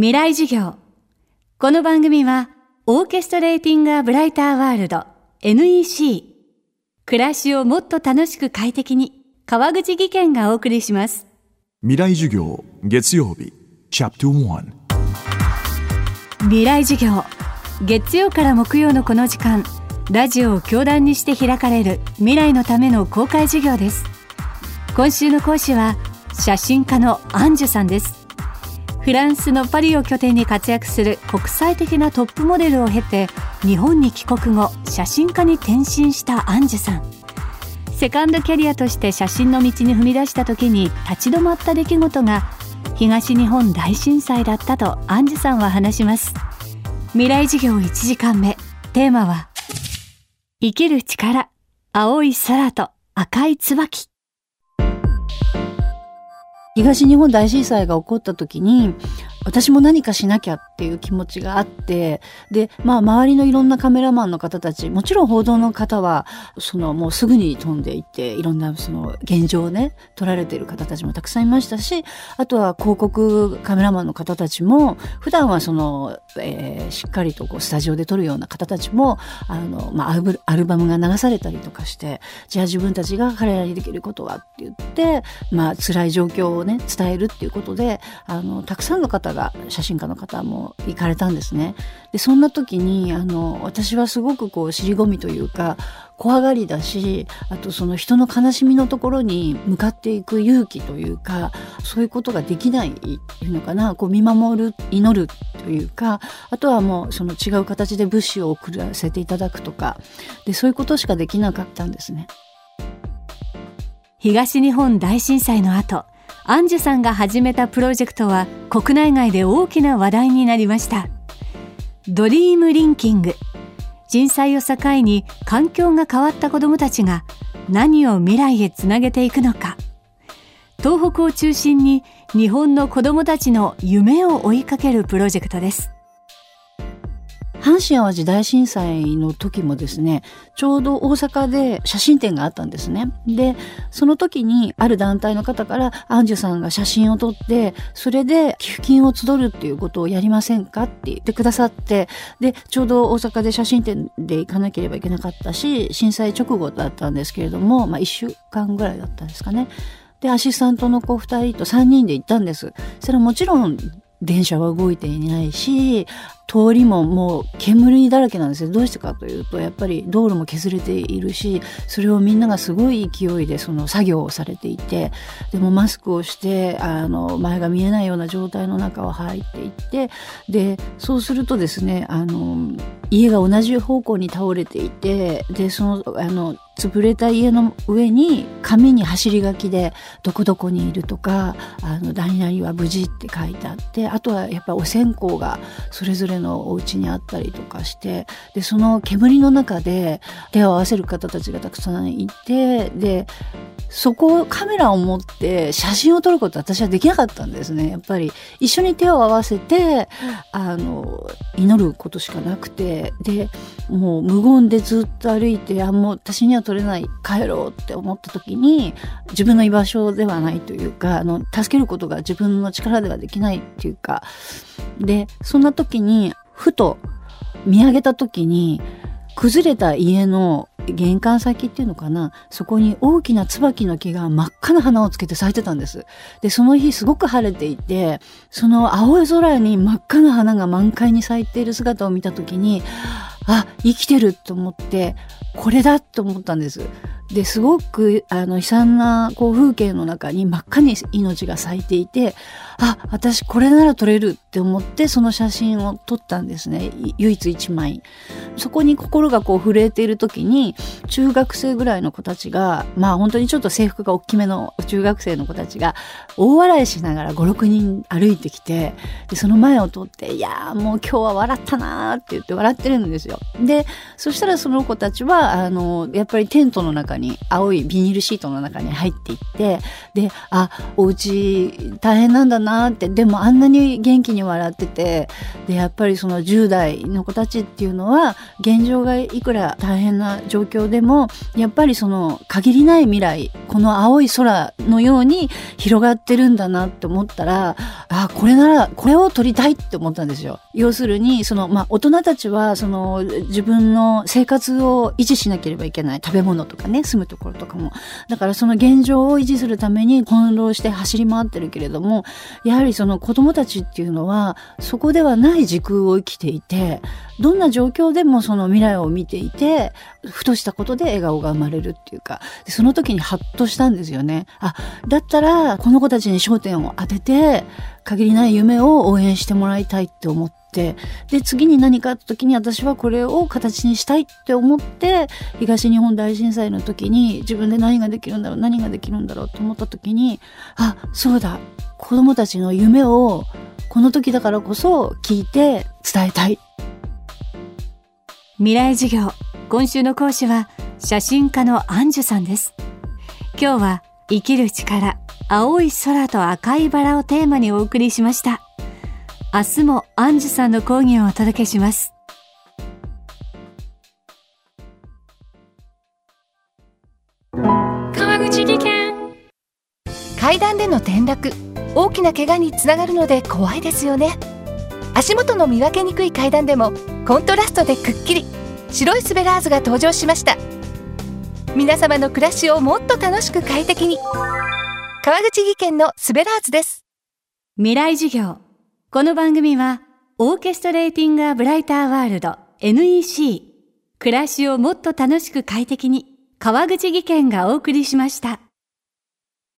未来授業。この番組は、オーケストレーティング・ア・ブライター・ワールド NEC。暮らしをもっと楽しく快適に、川口義賢がお送りします。未来授業月曜日チャプター未来授業。月曜から木曜のこの時間、ラジオを教壇にして開かれる未来のための公開授業です。今週の講師は、写真家のアンジュさんです。フランスのパリを拠点に活躍する国際的なトップモデルを経て日本に帰国後写真家に転身したアンジュさん。セカンドキャリアとして写真の道に踏み出した時に立ち止まった出来事が東日本大震災だったとアンジュさんは話します未来授業1時間目。テーマは生きる力青い空と赤い椿。東日本大震災が起こった時に私も何かしなきゃっていう気持ちがあってでまあ周りのいろんなカメラマンの方たちもちろん報道の方はそのもうすぐに飛んでいっていろんなその現状をね撮られている方たちもたくさんいましたしあとは広告カメラマンの方たちも普段はその、えーしっかりとこうスタジオで撮るような方たちもあの、まあ、アルアルバムが流されたりとかしてじゃあ自分たちが彼らにできることはって言って、まあ辛い状況をね伝えるっていうことであのたくさんの方が写真家の方も行かれたんですね。でそんな時にあの私はすごくこう尻込みというか怖がりだしあとその人の悲しみのところに向かっていく勇気というかそういうことができないっていうのかなこう見守る祈るというかあとはもうその違う形で物資を送らせていただくとかでそういうことしかできなかったんですね。東日本大震災の後アンジュさんが始めたプロジェクトは国内外で大きな話題になりました。ドリームリンキング。人災を境に環境が変わった子どもたちが何を未来へつなげていくのか。東北を中心に日本の子どもたちの夢を追いかけるプロジェクトです。阪神・淡路大震災の時もですねちょうど大阪で写真展があったんですね。でその時にある団体の方からアンジュさんが写真を撮ってそれで寄付金を募るっていうことをやりませんか？って言ってくださってでちょうど大阪で写真展で行かなければいけなかったし震災直後だったんですけれども、まあ、1週間ぐらいだったんですかね。でアシスタントの子2人と3人で行ったんです。それはもちろん電車は動いていないし通りももう煙だらけなんですよ。どうしてかというとやっぱり道路も削れているしそれをみんながすごい勢いでその作業をされていてでもマスクをしてあの前が見えないような状態の中を入っていってでそうするとですねあの家が同じ方向に倒れていてでそのあの潰れた家の上に紙に走り書きで「どこどこにいる」とか「あの何々は無事」って書いてあってあとはやっぱお線香がそれぞれのお家にあったりとかしてでその煙の中で手を合わせる方たちがたくさんいてでそこをカメラを持って写真を撮ること私はできなかったんですね。やっぱり一緒に手を合わせてあの祈ることしかなくてでもう無言でずっと歩いてあもう私には撮れない帰ろうって思った時に自分の居場所ではないというかあの助けることが自分の力ではできないっていうかでそんな時にふと見上げた時に崩れた家の玄関先っていうのかなそこに大きな椿の木が真っ赤な花をつけて咲いてたんです。で、その日すごく晴れていて、その青い空に真っ赤な花が満開に咲いている姿を見た時に、あ、生きてると思って、これだと思ったんです。で、すごくあの悲惨なこう風景の中に真っ赤に命が咲いていて、あ、私これなら撮れるって思ってその写真を撮ったんですね。唯一一枚。そこに心がこう震えている時に中学生ぐらいの子たちがまあ本当にちょっと制服が大きめの中学生の子たちが大笑いしながら56人歩いてきてでその前を通って「いやーもう今日は笑ったな」って言って笑ってるんですよ。でそしたらその子たちはあのやっぱりテントの中に青いビニールシートの中に入っていってであお家大変なんだなってでもあんなに元気に笑っててでやっぱりその10代の子たちっていうのは現状がいくら大変な状況でもやっぱりその限りない未来この青い空のように広がってるんだなって思ったらあこれならこれを撮りたいって思ったんですよ。要するにその、まあ、大人たちはその自分の生活を維持しなければいけない食べ物とかね住むところとかもだからその現状を維持するために翻弄して走り回ってるけれどもやはりその子供たちっていうのははそこではない時空を生きていてどんな状況でもその未来を見ていてふとしたことで笑顔が生まれるっていうかその時にハッとしたんですよね。あだったらこの子たちに焦点を当てて限りない夢を応援してもらいたいって思って、で、次に何かあった時に私はこれを形にしたいって思って、東日本大震災の時に自分で何ができるんだろう、何ができるんだろうと思った時に、あ、そうだ、子供たちの夢をこの時だからこそ聞いて伝えたい。未来授業、今週の講師は写真家のアンジュさんです。今日は生きる力、青い空と赤いバラをテーマにお送りしました。明日もアンジュさんの講義をお届けします。川口技研階段での転落大きな怪我につながるので怖いですよね足元の見分けにくい階段でもコントラストでくっきり白いスベラーズが登場しました皆様の暮らしをもっと楽しく快適に川口技研のスベラーズです。未来授業。この番組は、オーケストレーティング・ア・ブライター・ワールド NEC。暮らしをもっと楽しく快適に、川口技研がお送りしました。